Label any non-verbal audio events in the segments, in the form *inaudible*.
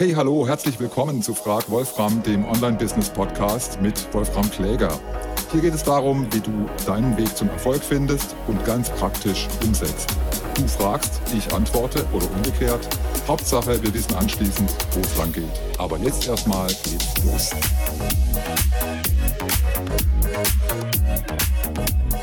Hey, hallo, herzlich willkommen zu Frag Wolfram, dem Online-Business-Podcast mit Wolfram Kläger. Hier geht es darum, wie du deinen Weg zum Erfolg findest und ganz praktisch umsetzt. Du fragst, ich antworte oder umgekehrt. Hauptsache, wir wissen anschließend, wo es lang geht. Aber jetzt erstmal geht's los.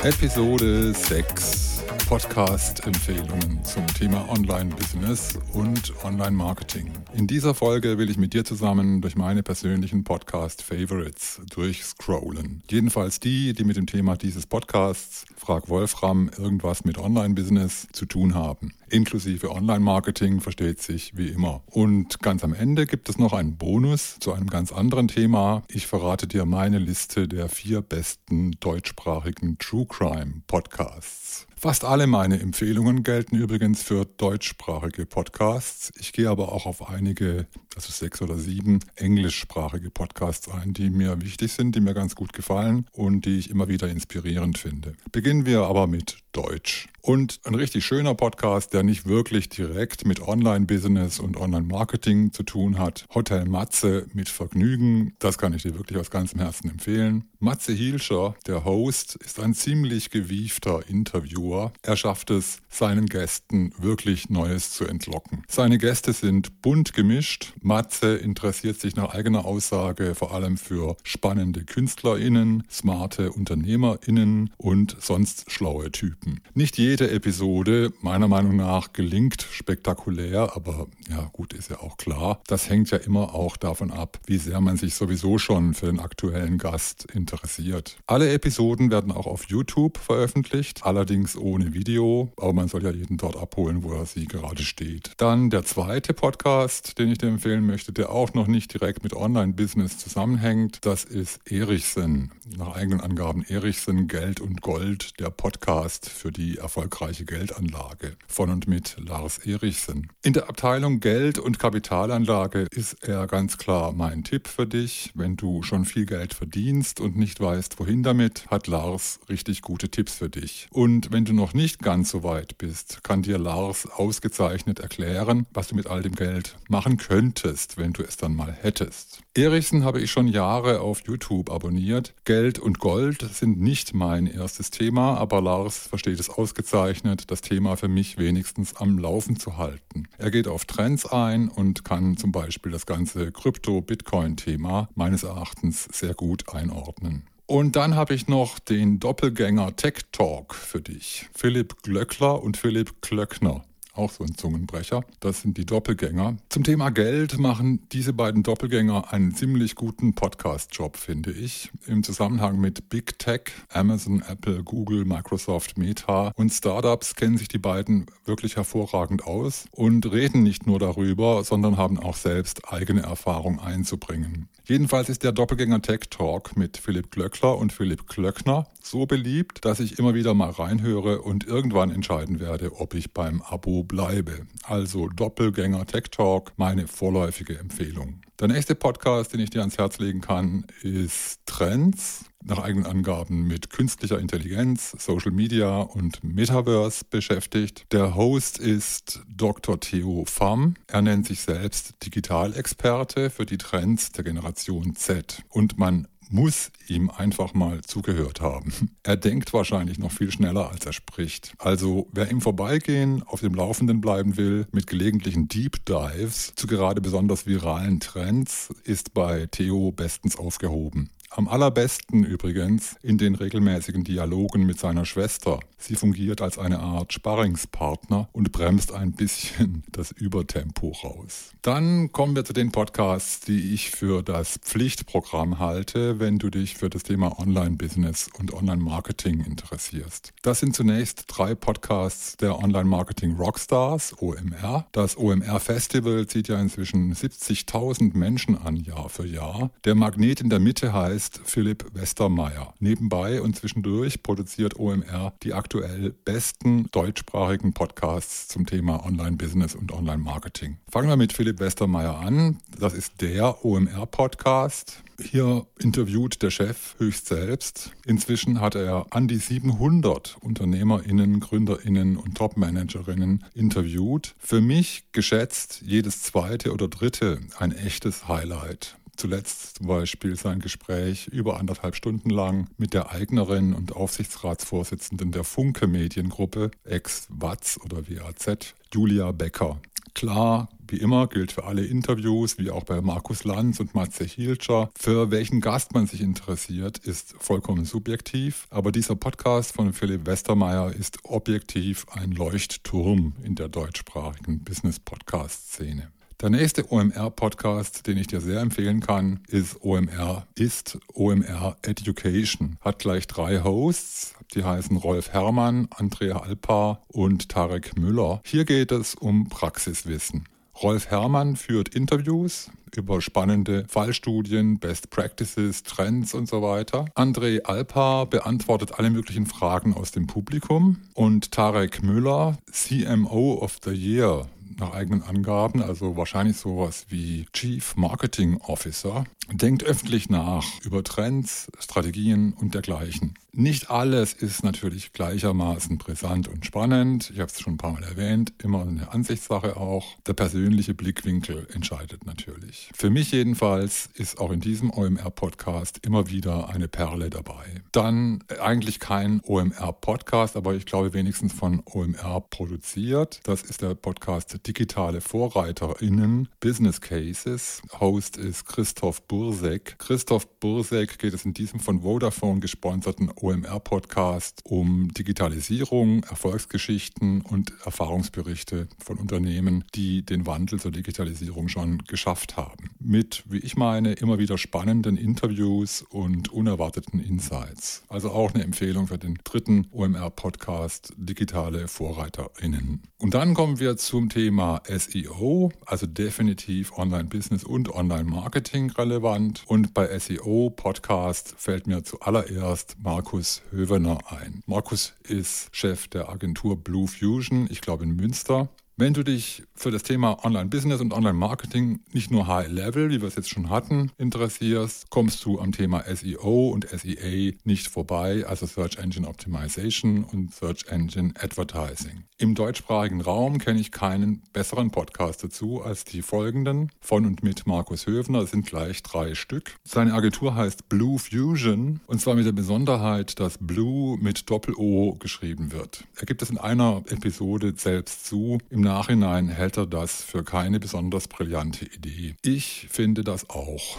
Episode 6 Podcast-Empfehlungen zum Thema Online-Business und Online-Marketing. In dieser Folge will ich mit dir zusammen durch meine persönlichen Podcast-Favorites durchscrollen. Jedenfalls die, die mit dem Thema dieses Podcasts, Frag Wolfram, irgendwas mit Online-Business zu tun haben. Inklusive Online-Marketing versteht sich wie immer. Und ganz am Ende gibt es noch einen Bonus zu einem ganz anderen Thema. Ich verrate dir meine Liste der vier besten deutschsprachigen True Crime Podcasts. Fast alle meine Empfehlungen gelten übrigens für deutschsprachige Podcasts. Ich gehe aber auch auf einige, also sechs oder sieben englischsprachige Podcasts ein, die mir wichtig sind, die mir ganz gut gefallen und die ich immer wieder inspirierend finde. Beginnen wir aber mit Deutsch. Und ein richtig schöner Podcast, der nicht wirklich direkt mit Online-Business und Online-Marketing zu tun hat. Hotel Matze mit Vergnügen. Das kann ich dir wirklich aus ganzem Herzen empfehlen. Matze Hielscher, der Host, ist ein ziemlich gewiefter Interviewer. Er schafft es, seinen Gästen wirklich Neues zu entlocken. Seine Gäste sind bunt gemischt. Matze interessiert sich nach eigener Aussage vor allem für spannende KünstlerInnen, smarte UnternehmerInnen und sonst schlaue Typen. Nicht jede Episode, meiner Meinung nach, gelingt spektakulär, aber ja, gut, ist ja auch klar. Das hängt ja immer auch davon ab, wie sehr man sich sowieso schon für den aktuellen Gast interessiert. Alle Episoden werden auch auf YouTube veröffentlicht, allerdings ohne Video, aber man soll ja jeden dort abholen, wo er sie gerade steht. Dann der zweite Podcast, den ich dir empfehlen möchte, der auch noch nicht direkt mit Online-Business zusammenhängt, das ist Erichsen. Nach eigenen Angaben Erichsen Geld und Gold, der Podcast für die erfolgreiche Geldanlage von und mit Lars Erichsen. In der Abteilung Geld und Kapitalanlage ist er ganz klar mein Tipp für dich, wenn du schon viel Geld verdienst und nicht weißt, wohin damit, hat Lars richtig gute Tipps für dich. Und wenn du noch nicht ganz so weit bist, kann dir Lars ausgezeichnet erklären, was du mit all dem Geld machen könntest, wenn du es dann mal hättest. Erichsen habe ich schon Jahre auf YouTube abonniert. Geld und Gold sind nicht mein erstes Thema, aber Lars versteht es ausgezeichnet, das Thema für mich wenigstens am Laufen zu halten. Er geht auf Trends ein und kann zum Beispiel das ganze Krypto-Bitcoin-Thema meines Erachtens sehr gut einordnen. Und dann habe ich noch den Doppelgänger Tech Talk für dich. Philipp Glöckler und Philipp Klöckner auch so ein Zungenbrecher. Das sind die Doppelgänger. Zum Thema Geld machen diese beiden Doppelgänger einen ziemlich guten Podcast-Job, finde ich. Im Zusammenhang mit Big Tech, Amazon, Apple, Google, Microsoft, Meta und Startups kennen sich die beiden wirklich hervorragend aus und reden nicht nur darüber, sondern haben auch selbst eigene Erfahrung einzubringen. Jedenfalls ist der Doppelgänger Tech Talk mit Philipp Glöckler und Philipp Klöckner so beliebt, dass ich immer wieder mal reinhöre und irgendwann entscheiden werde, ob ich beim Abo bleibe. Also Doppelgänger Tech Talk, meine vorläufige Empfehlung. Der nächste Podcast, den ich dir ans Herz legen kann, ist Trends. Nach eigenen Angaben mit künstlicher Intelligenz, Social Media und Metaverse beschäftigt. Der Host ist Dr. Theo Pham. Er nennt sich selbst Digitalexperte für die Trends der Generation Z. Und man muss ihm einfach mal zugehört haben. Er denkt wahrscheinlich noch viel schneller, als er spricht. Also wer im Vorbeigehen auf dem Laufenden bleiben will, mit gelegentlichen Deep Dives zu gerade besonders viralen Trends, ist bei Theo bestens aufgehoben. Am allerbesten übrigens in den regelmäßigen Dialogen mit seiner Schwester. Sie fungiert als eine Art Sparringspartner und bremst ein bisschen *laughs* das Übertempo raus. Dann kommen wir zu den Podcasts, die ich für das Pflichtprogramm halte, wenn du dich für das Thema Online-Business und Online-Marketing interessierst. Das sind zunächst drei Podcasts der Online-Marketing Rockstars, OMR. Das OMR-Festival zieht ja inzwischen 70.000 Menschen an Jahr für Jahr. Der Magnet in der Mitte heißt heißt Philipp Westermeier. Nebenbei und zwischendurch produziert OMR die aktuell besten deutschsprachigen Podcasts zum Thema Online-Business und Online-Marketing. Fangen wir mit Philipp Westermeier an. Das ist der OMR-Podcast. Hier interviewt der Chef höchst selbst. Inzwischen hat er an die 700 UnternehmerInnen, GründerInnen und Topmanagerinnen interviewt. Für mich geschätzt jedes zweite oder dritte ein echtes Highlight. Zuletzt zum Beispiel sein Gespräch über anderthalb Stunden lang mit der Eignerin und Aufsichtsratsvorsitzenden der Funke Mediengruppe, ex-WAZ oder WAZ, Julia Becker. Klar, wie immer gilt für alle Interviews, wie auch bei Markus Lanz und Matze Hielscher, für welchen Gast man sich interessiert, ist vollkommen subjektiv. Aber dieser Podcast von Philipp Westermeier ist objektiv ein Leuchtturm in der deutschsprachigen Business-Podcast-Szene. Der nächste OMR-Podcast, den ich dir sehr empfehlen kann, ist OMR, ist OMR Education. Hat gleich drei Hosts, die heißen Rolf Herrmann, Andrea Alpar und Tarek Müller. Hier geht es um Praxiswissen. Rolf Herrmann führt Interviews über spannende Fallstudien, Best Practices, Trends und so weiter. André Alpar beantwortet alle möglichen Fragen aus dem Publikum und Tarek Müller, CMO of the Year, nach eigenen Angaben, also wahrscheinlich sowas wie Chief Marketing Officer, denkt öffentlich nach über Trends, Strategien und dergleichen. Nicht alles ist natürlich gleichermaßen brisant und spannend. Ich habe es schon ein paar Mal erwähnt, immer eine Ansichtssache auch. Der persönliche Blickwinkel entscheidet natürlich. Für mich jedenfalls ist auch in diesem OMR-Podcast immer wieder eine Perle dabei. Dann eigentlich kein OMR-Podcast, aber ich glaube wenigstens von OMR produziert. Das ist der Podcast Digitale VorreiterInnen Business Cases. Host ist Christoph Bursek. Christoph Bursek geht es in diesem von Vodafone gesponserten OMR-Podcast um Digitalisierung, Erfolgsgeschichten und Erfahrungsberichte von Unternehmen, die den Wandel zur Digitalisierung schon geschafft haben. Mit, wie ich meine, immer wieder spannenden Interviews und unerwarteten Insights. Also auch eine Empfehlung für den dritten OMR-Podcast Digitale VorreiterInnen. Und dann kommen wir zum Thema SEO, also definitiv Online-Business und Online-Marketing relevant. Und bei SEO-Podcast fällt mir zuallererst Markus Markus Hövener ein. Markus ist Chef der Agentur Blue Fusion, ich glaube in Münster. Wenn du dich für das Thema Online-Business und Online-Marketing nicht nur High-Level, wie wir es jetzt schon hatten, interessierst, kommst du am Thema SEO und SEA nicht vorbei, also Search Engine Optimization und Search Engine Advertising. Im deutschsprachigen Raum kenne ich keinen besseren Podcast dazu als die folgenden von und mit Markus Höfner. Es sind gleich drei Stück. Seine Agentur heißt Blue Fusion und zwar mit der Besonderheit, dass Blue mit Doppel-O geschrieben wird. Er gibt es in einer Episode selbst zu. Im Nachhinein hält er das für keine besonders brillante Idee. Ich finde das auch.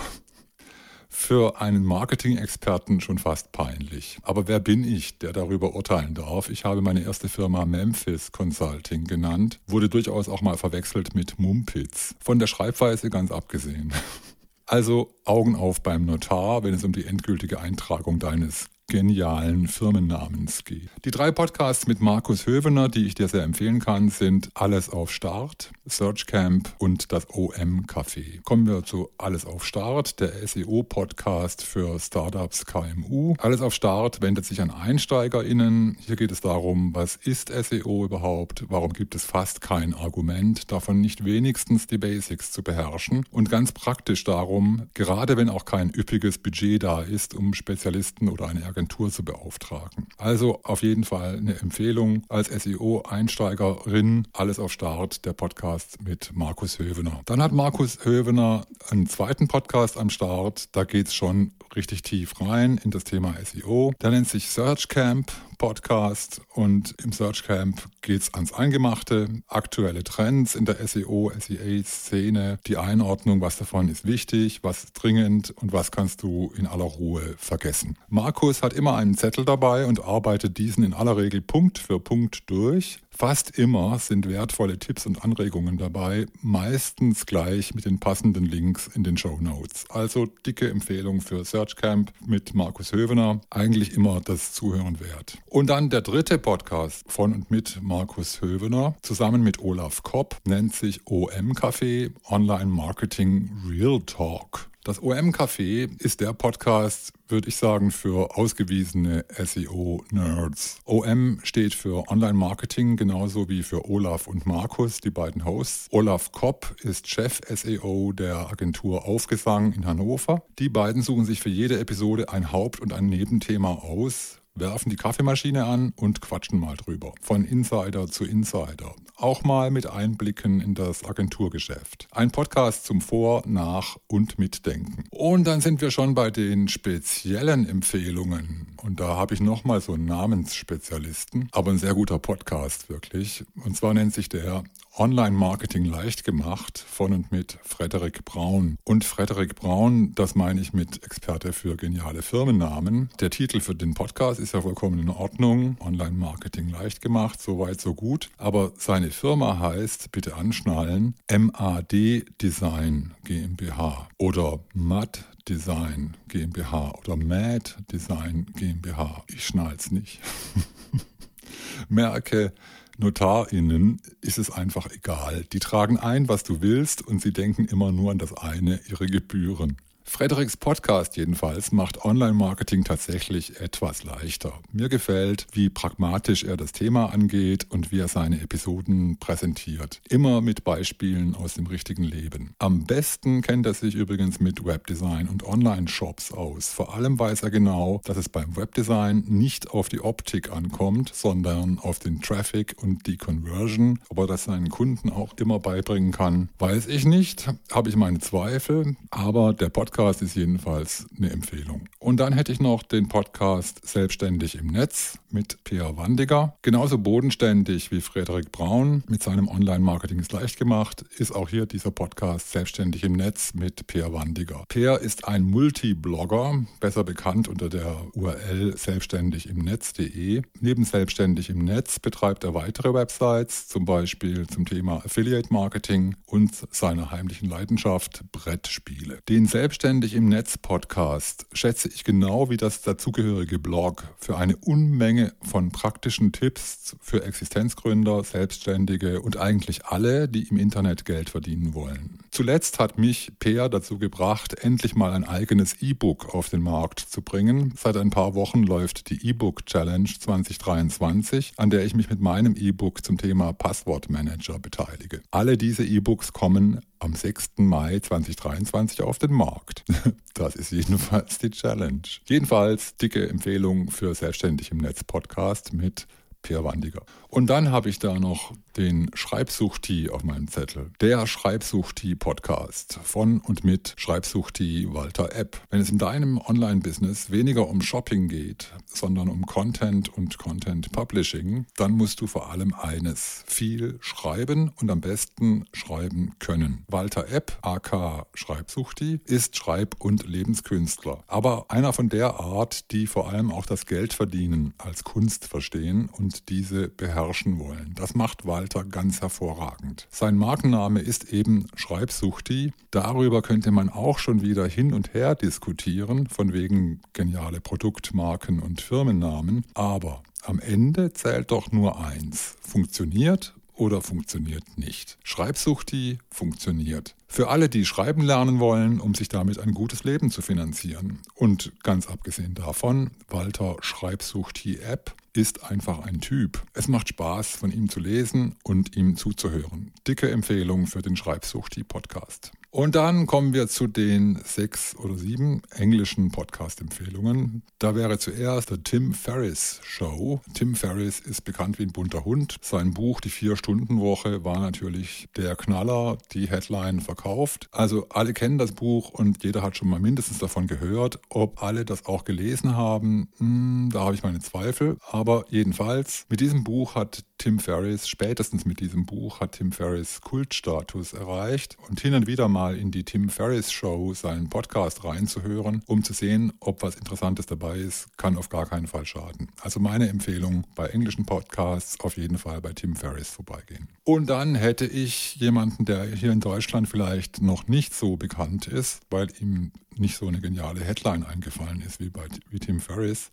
Für einen Marketing-Experten schon fast peinlich. Aber wer bin ich, der darüber urteilen darf? Ich habe meine erste Firma Memphis Consulting genannt, wurde durchaus auch mal verwechselt mit Mumpitz. Von der Schreibweise ganz abgesehen. Also Augen auf beim Notar, wenn es um die endgültige Eintragung deines genialen Firmennamens geht. Die drei Podcasts mit Markus Hövener, die ich dir sehr empfehlen kann, sind Alles auf Start, Search Camp und das OM Café. Kommen wir zu Alles auf Start, der SEO-Podcast für Startups KMU. Alles auf Start wendet sich an EinsteigerInnen. Hier geht es darum, was ist SEO überhaupt? Warum gibt es fast kein Argument, davon nicht wenigstens die Basics zu beherrschen? Und ganz praktisch darum, gerade wenn auch kein üppiges Budget da ist, um Spezialisten oder eine Agentur zu beauftragen. Also auf jeden Fall eine Empfehlung als SEO-Einsteigerin. Alles auf Start, der Podcast mit Markus Hövener. Dann hat Markus Hövener einen zweiten Podcast am Start. Da geht es schon richtig tief rein in das Thema SEO. Der nennt sich Search Camp Podcast und im Search Camp geht es ans Eingemachte, aktuelle Trends in der SEO, SEA-Szene, die Einordnung, was davon ist wichtig, was ist dringend und was kannst du in aller Ruhe vergessen. Markus hat immer einen Zettel dabei und arbeitet diesen in aller Regel Punkt für Punkt durch. Fast immer sind wertvolle Tipps und Anregungen dabei, meistens gleich mit den passenden Links in den Show Notes. Also dicke Empfehlung für Search Camp mit Markus Hövener. Eigentlich immer das Zuhören wert. Und dann der dritte Podcast von und mit Markus Hövener zusammen mit Olaf Kopp nennt sich OM Café Online Marketing Real Talk. Das OM-Café ist der Podcast, würde ich sagen, für ausgewiesene SEO-Nerds. OM steht für Online-Marketing, genauso wie für Olaf und Markus, die beiden Hosts. Olaf Kopp ist Chef-SEO der Agentur Aufgesang in Hannover. Die beiden suchen sich für jede Episode ein Haupt- und ein Nebenthema aus werfen die Kaffeemaschine an und quatschen mal drüber. Von Insider zu Insider. Auch mal mit Einblicken in das Agenturgeschäft. Ein Podcast zum Vor-, Nach- und Mitdenken. Und dann sind wir schon bei den speziellen Empfehlungen. Und da habe ich nochmal so einen Namensspezialisten, aber ein sehr guter Podcast wirklich. Und zwar nennt sich der Online-Marketing leicht gemacht von und mit Frederik Braun. Und Frederik Braun, das meine ich mit Experte für geniale Firmennamen. Der Titel für den Podcast ist ja vollkommen in Ordnung. Online-Marketing leicht gemacht, soweit so gut. Aber seine Firma heißt, bitte anschnallen, MAD Design GmbH oder MAD Design GmbH oder MAD Design GmbH. Ich schnall's nicht. *laughs* Merke, NotarInnen ist es einfach egal. Die tragen ein, was du willst und sie denken immer nur an das eine, ihre Gebühren. Frederiks Podcast jedenfalls macht Online-Marketing tatsächlich etwas leichter. Mir gefällt, wie pragmatisch er das Thema angeht und wie er seine Episoden präsentiert. Immer mit Beispielen aus dem richtigen Leben. Am besten kennt er sich übrigens mit Webdesign und Online-Shops aus. Vor allem weiß er genau, dass es beim Webdesign nicht auf die Optik ankommt, sondern auf den Traffic und die Conversion. Ob er das seinen Kunden auch immer beibringen kann, weiß ich nicht. Habe ich meine Zweifel. Aber der Podcast Podcast ist jedenfalls eine Empfehlung. Und dann hätte ich noch den Podcast Selbstständig im Netz mit Peer Wandiger. Genauso bodenständig wie Frederik Braun mit seinem Online-Marketing ist leicht gemacht, ist auch hier dieser Podcast Selbstständig im Netz mit Peer Wandiger. Peer ist ein Multi-Blogger, besser bekannt unter der URL selbstständig im Netz.de. Neben Selbstständig im Netz betreibt er weitere Websites, zum Beispiel zum Thema Affiliate Marketing und seiner heimlichen Leidenschaft Brettspiele. Den Selbstständig Selbstständig im Netz Podcast schätze ich genau wie das dazugehörige Blog für eine Unmenge von praktischen Tipps für Existenzgründer, Selbstständige und eigentlich alle, die im Internet Geld verdienen wollen. Zuletzt hat mich Peer dazu gebracht, endlich mal ein eigenes E-Book auf den Markt zu bringen. Seit ein paar Wochen läuft die E-Book Challenge 2023, an der ich mich mit meinem E-Book zum Thema Passwortmanager beteilige. Alle diese E-Books kommen am 6. Mai 2023 auf den Markt. *laughs* Das ist jedenfalls die Challenge. Jedenfalls dicke Empfehlung für Selbstständig im Netz Podcast mit Peer Wandiger. Und dann habe ich da noch den Schreibsuchti auf meinem Zettel. Der Schreibsuchti-Podcast von und mit Schreibsuchti Walter App. Wenn es in deinem Online-Business weniger um Shopping geht, sondern um Content und Content Publishing, dann musst du vor allem eines. Viel schreiben und am besten schreiben können. Walter App, AK Schreibsuchti, ist Schreib- und Lebenskünstler. Aber einer von der Art, die vor allem auch das Geldverdienen als Kunst verstehen und diese beherrschen beherrschen wollen. Das macht Walter ganz hervorragend. Sein Markenname ist eben Schreibsuchti. Darüber könnte man auch schon wieder hin und her diskutieren, von wegen geniale Produktmarken und Firmennamen. Aber am Ende zählt doch nur eins. Funktioniert oder funktioniert nicht. Schreibsuchti funktioniert. Für alle, die schreiben lernen wollen, um sich damit ein gutes Leben zu finanzieren. Und ganz abgesehen davon, Walter Schreibsuchti App ist einfach ein Typ. Es macht Spaß, von ihm zu lesen und ihm zuzuhören. Dicke Empfehlung für den Schreibsuchti-Podcast. Und dann kommen wir zu den sechs oder sieben englischen Podcast-Empfehlungen. Da wäre zuerst der Tim Ferriss Show. Tim Ferriss ist bekannt wie ein bunter Hund. Sein Buch Die Vier-Stunden-Woche war natürlich der Knaller, die Headline verkauft. Also alle kennen das Buch und jeder hat schon mal mindestens davon gehört. Ob alle das auch gelesen haben, hm, da habe ich meine Zweifel. Aber jedenfalls, mit diesem Buch hat Tim Ferriss, spätestens mit diesem Buch hat Tim Ferriss Kultstatus erreicht und hin und wieder mal in die Tim Ferriss Show, seinen Podcast reinzuhören, um zu sehen, ob was Interessantes dabei ist, kann auf gar keinen Fall schaden. Also meine Empfehlung bei englischen Podcasts auf jeden Fall bei Tim Ferriss vorbeigehen. Und dann hätte ich jemanden, der hier in Deutschland vielleicht noch nicht so bekannt ist, weil ihm nicht so eine geniale Headline eingefallen ist wie bei wie Tim Ferriss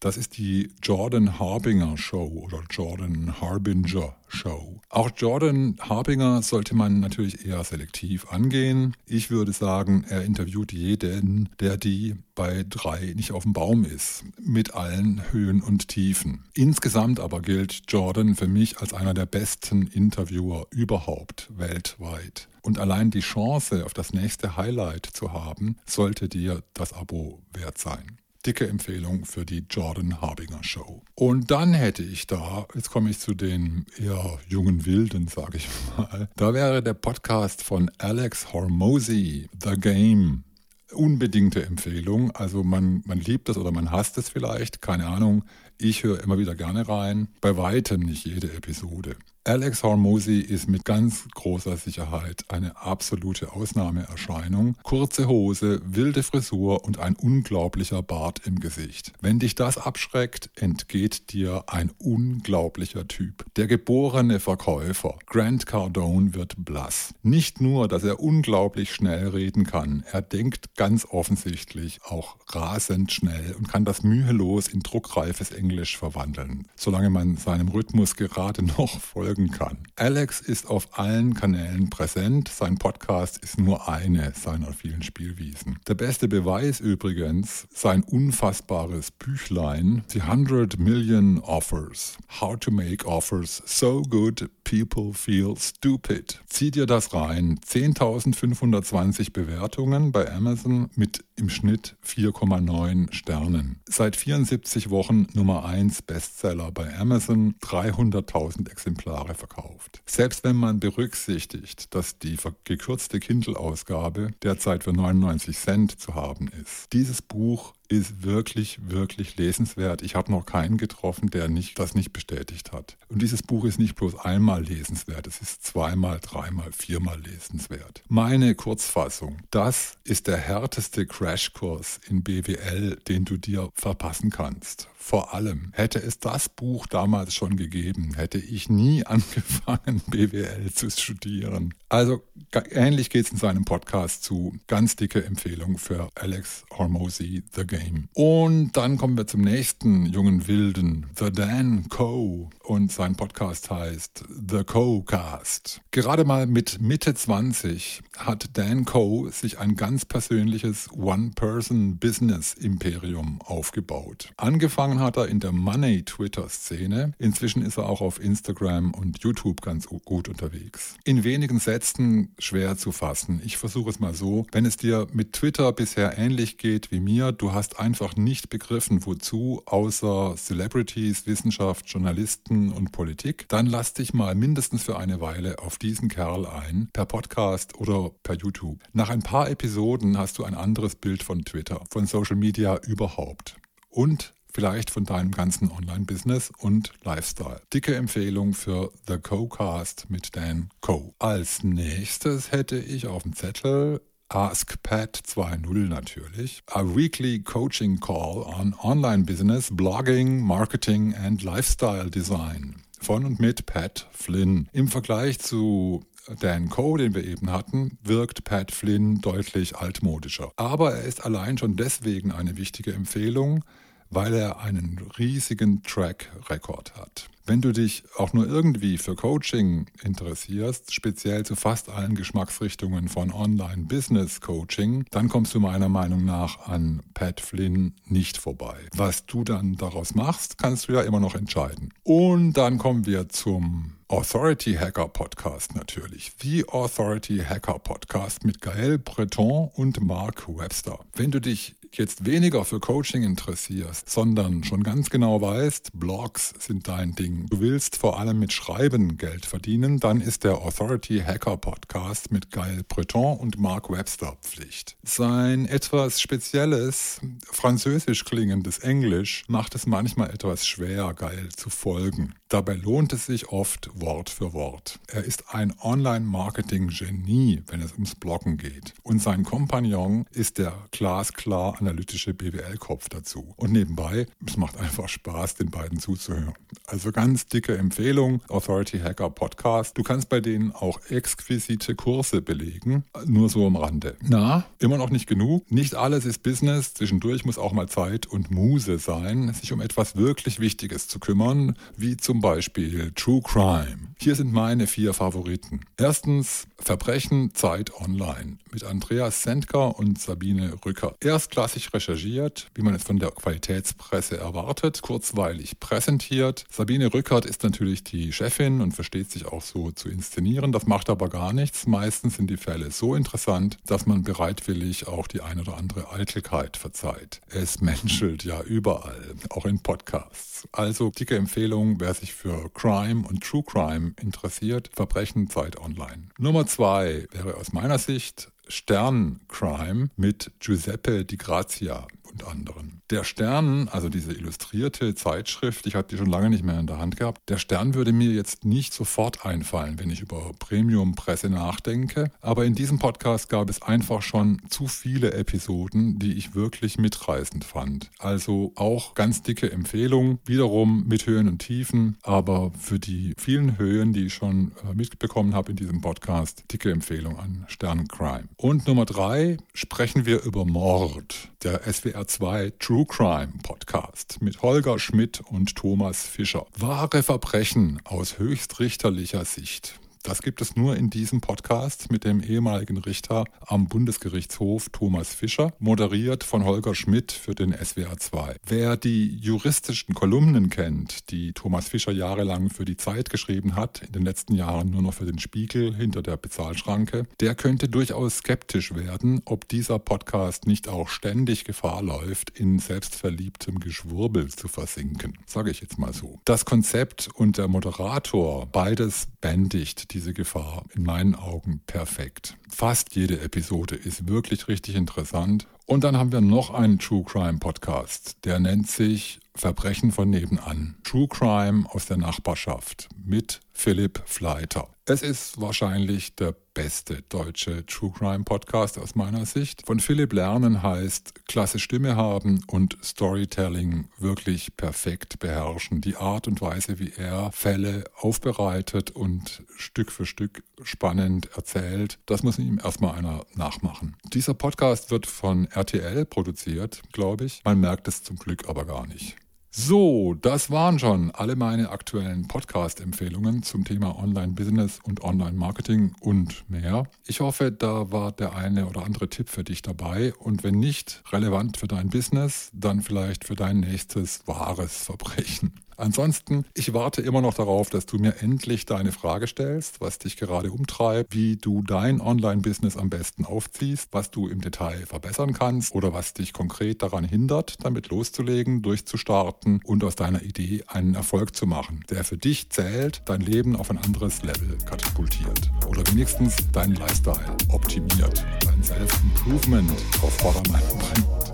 Das ist die Jordan Harbinger Show oder Jordan Harbinger Show. Auch Jordan Harbinger sollte man natürlich eher selektiv angehen. Ich würde sagen, er interviewt jeden, der die bei drei nicht auf dem Baum ist, mit allen Höhen und Tiefen. Insgesamt aber gilt Jordan für mich als einer der besten Interviewer überhaupt weltweit. Und allein die Chance auf das nächste Highlight zu haben, sollte dir das Abo wert sein dicke Empfehlung für die Jordan Harbinger Show. Und dann hätte ich da, jetzt komme ich zu den eher jungen Wilden, sage ich mal, da wäre der Podcast von Alex Hormozy, The Game. Unbedingte Empfehlung. Also man, man liebt es oder man hasst es vielleicht, keine Ahnung. Ich höre immer wieder gerne rein. Bei weitem nicht jede Episode. Alex Hormozy ist mit ganz großer Sicherheit eine absolute Ausnahmeerscheinung. Kurze Hose, wilde Frisur und ein unglaublicher Bart im Gesicht. Wenn dich das abschreckt, entgeht dir ein unglaublicher Typ. Der geborene Verkäufer. Grant Cardone wird blass. Nicht nur, dass er unglaublich schnell reden kann, er denkt ganz offensichtlich auch rasend schnell und kann das mühelos in druckreifes Englisch verwandeln, solange man seinem Rhythmus gerade noch folgt folgen kann. Alex ist auf allen Kanälen präsent. Sein Podcast ist nur eine seiner vielen Spielwiesen. Der beste Beweis übrigens sein unfassbares Büchlein The 100 Million Offers. How to make offers so good people feel stupid. Zieh dir das rein. 10.520 Bewertungen bei Amazon mit im Schnitt 4,9 Sternen. Seit 74 Wochen Nummer 1 Bestseller bei Amazon, 300.000 Exemplare verkauft. Selbst wenn man berücksichtigt, dass die gekürzte Kindle-Ausgabe derzeit für 99 Cent zu haben ist. Dieses Buch ist wirklich, wirklich lesenswert. Ich habe noch keinen getroffen, der nicht, das nicht bestätigt hat. Und dieses Buch ist nicht bloß einmal lesenswert, es ist zweimal, dreimal, viermal lesenswert. Meine Kurzfassung, das ist der härteste Crashkurs in BWL, den du dir verpassen kannst. Vor allem, hätte es das Buch damals schon gegeben, hätte ich nie *laughs* angefangen, BWL zu studieren. Also ähnlich geht es in seinem Podcast zu. Ganz dicke Empfehlung für Alex Hormozy, The Game. Und dann kommen wir zum nächsten jungen Wilden, The Dan Coe. Und sein Podcast heißt The Coe Cast. Gerade mal mit Mitte 20 hat Dan Coe sich ein ganz persönliches One-Person-Business-Imperium aufgebaut. Angefangen hat er in der Money-Twitter-Szene. Inzwischen ist er auch auf Instagram und YouTube ganz gut unterwegs. In wenigen Sätzen schwer zu fassen. Ich versuche es mal so. Wenn es dir mit Twitter bisher ähnlich geht wie mir, du hast einfach nicht begriffen, wozu, außer Celebrities, Wissenschaft, Journalisten und Politik, dann lass dich mal mindestens für eine Weile auf diesen Kerl ein, per Podcast oder per YouTube. Nach ein paar Episoden hast du ein anderes Bild von Twitter, von Social Media überhaupt. Und vielleicht von deinem ganzen Online-Business und Lifestyle. Dicke Empfehlung für The Co-Cast mit Dan Co. Als nächstes hätte ich auf dem Zettel Ask Pat 2.0 natürlich. A weekly coaching call on online business, blogging, marketing and lifestyle design. Von und mit Pat Flynn. Im Vergleich zu Dan Coe, den wir eben hatten, wirkt Pat Flynn deutlich altmodischer. Aber er ist allein schon deswegen eine wichtige Empfehlung, weil er einen riesigen Track-Record hat. Wenn du dich auch nur irgendwie für Coaching interessierst, speziell zu fast allen Geschmacksrichtungen von Online-Business-Coaching, dann kommst du meiner Meinung nach an Pat Flynn nicht vorbei. Was du dann daraus machst, kannst du ja immer noch entscheiden. Und dann kommen wir zum Authority Hacker Podcast natürlich. The Authority Hacker Podcast mit Gael Breton und Mark Webster. Wenn du dich jetzt weniger für Coaching interessierst, sondern schon ganz genau weißt, Blogs sind dein Ding, du willst vor allem mit Schreiben Geld verdienen, dann ist der Authority Hacker Podcast mit Gail Breton und Mark Webster Pflicht. Sein etwas spezielles, französisch klingendes Englisch macht es manchmal etwas schwer, Gail zu folgen. Dabei lohnt es sich oft Wort für Wort. Er ist ein Online-Marketing-Genie, wenn es ums Bloggen geht. Und sein Kompagnon ist der glasklar analytische BWL-Kopf dazu. Und nebenbei, es macht einfach Spaß, den beiden zuzuhören. Also ganz dicke Empfehlung, Authority Hacker Podcast. Du kannst bei denen auch exquisite Kurse belegen, nur so am Rande. Na, immer noch nicht genug. Nicht alles ist Business. Zwischendurch muss auch mal Zeit und Muse sein, sich um etwas wirklich Wichtiges zu kümmern, wie zum Beispiel True Crime. Hier sind meine vier Favoriten. Erstens Verbrechen Zeit Online mit Andreas Sendker und Sabine Rücker. Erstklassig recherchiert, wie man es von der Qualitätspresse erwartet, kurzweilig präsentiert. Sabine Rückert ist natürlich die Chefin und versteht sich auch so zu inszenieren. Das macht aber gar nichts. Meistens sind die Fälle so interessant, dass man bereitwillig auch die ein oder andere Eitelkeit verzeiht. Es *laughs* menschelt ja überall, auch in Podcasts. Also dicke Empfehlung, wer sich für Crime und True Crime interessiert, Verbrechen Zeit Online. Nummer zwei wäre aus meiner Sicht Sterncrime mit Giuseppe Di Grazia und anderen. Der Stern, also diese illustrierte Zeitschrift, ich habe die schon lange nicht mehr in der Hand gehabt, der Stern würde mir jetzt nicht sofort einfallen, wenn ich über Premium-Presse nachdenke, aber in diesem Podcast gab es einfach schon zu viele Episoden, die ich wirklich mitreißend fand. Also auch ganz dicke Empfehlung, wiederum mit Höhen und Tiefen, aber für die vielen Höhen, die ich schon äh, mitbekommen habe in diesem Podcast, dicke Empfehlung an Stern Crime. Und Nummer drei, sprechen wir über Mord. Der SWR 2 True Crime Podcast mit Holger Schmidt und Thomas Fischer. Wahre Verbrechen aus höchstrichterlicher Sicht. Das gibt es nur in diesem Podcast mit dem ehemaligen Richter am Bundesgerichtshof Thomas Fischer, moderiert von Holger Schmidt für den SWR 2. Wer die juristischen Kolumnen kennt, die Thomas Fischer jahrelang für die Zeit geschrieben hat, in den letzten Jahren nur noch für den Spiegel hinter der Bezahlschranke, der könnte durchaus skeptisch werden, ob dieser Podcast nicht auch ständig Gefahr läuft, in selbstverliebtem Geschwurbel zu versinken. Sage ich jetzt mal so. Das Konzept und der Moderator, beides bändigt diese Gefahr in meinen Augen perfekt. Fast jede Episode ist wirklich richtig interessant. Und dann haben wir noch einen True Crime Podcast, der nennt sich Verbrechen von nebenan. True Crime aus der Nachbarschaft mit Philipp Fleiter. Es ist wahrscheinlich der beste deutsche True Crime Podcast aus meiner Sicht. Von Philipp lernen heißt klasse Stimme haben und Storytelling wirklich perfekt beherrschen. Die Art und Weise, wie er Fälle aufbereitet und Stück für Stück spannend erzählt, das muss ihm erstmal einer nachmachen. Dieser Podcast wird von RTL produziert, glaube ich. Man merkt es zum Glück aber gar nicht. So, das waren schon alle meine aktuellen Podcast-Empfehlungen zum Thema Online-Business und Online-Marketing und mehr. Ich hoffe, da war der eine oder andere Tipp für dich dabei und wenn nicht relevant für dein Business, dann vielleicht für dein nächstes wahres Verbrechen. Ansonsten, ich warte immer noch darauf, dass du mir endlich deine Frage stellst, was dich gerade umtreibt, wie du dein Online-Business am besten aufziehst, was du im Detail verbessern kannst oder was dich konkret daran hindert, damit loszulegen, durchzustarten und aus deiner Idee einen Erfolg zu machen, der für dich zählt, dein Leben auf ein anderes Level katapultiert oder wenigstens deinen Lifestyle optimiert, dein Self-Improvement auf Vordermann bringt.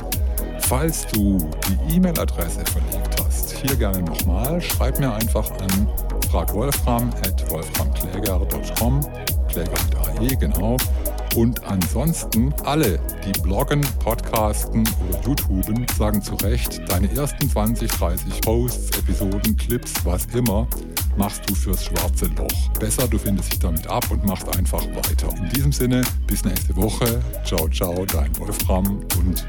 Falls du die E-Mail-Adresse verlegt hast, hier gerne nochmal, schreib mir einfach an fragwolfram.wolframkläger.com, Kläger mit AE, genau. Und ansonsten alle, die bloggen, podcasten oder YouTuben, sagen zu Recht, deine ersten 20, 30 Posts, Episoden, Clips, was immer, machst du fürs schwarze Loch. Besser, du findest dich damit ab und machst einfach weiter. In diesem Sinne, bis nächste Woche. Ciao, ciao, dein Wolfram und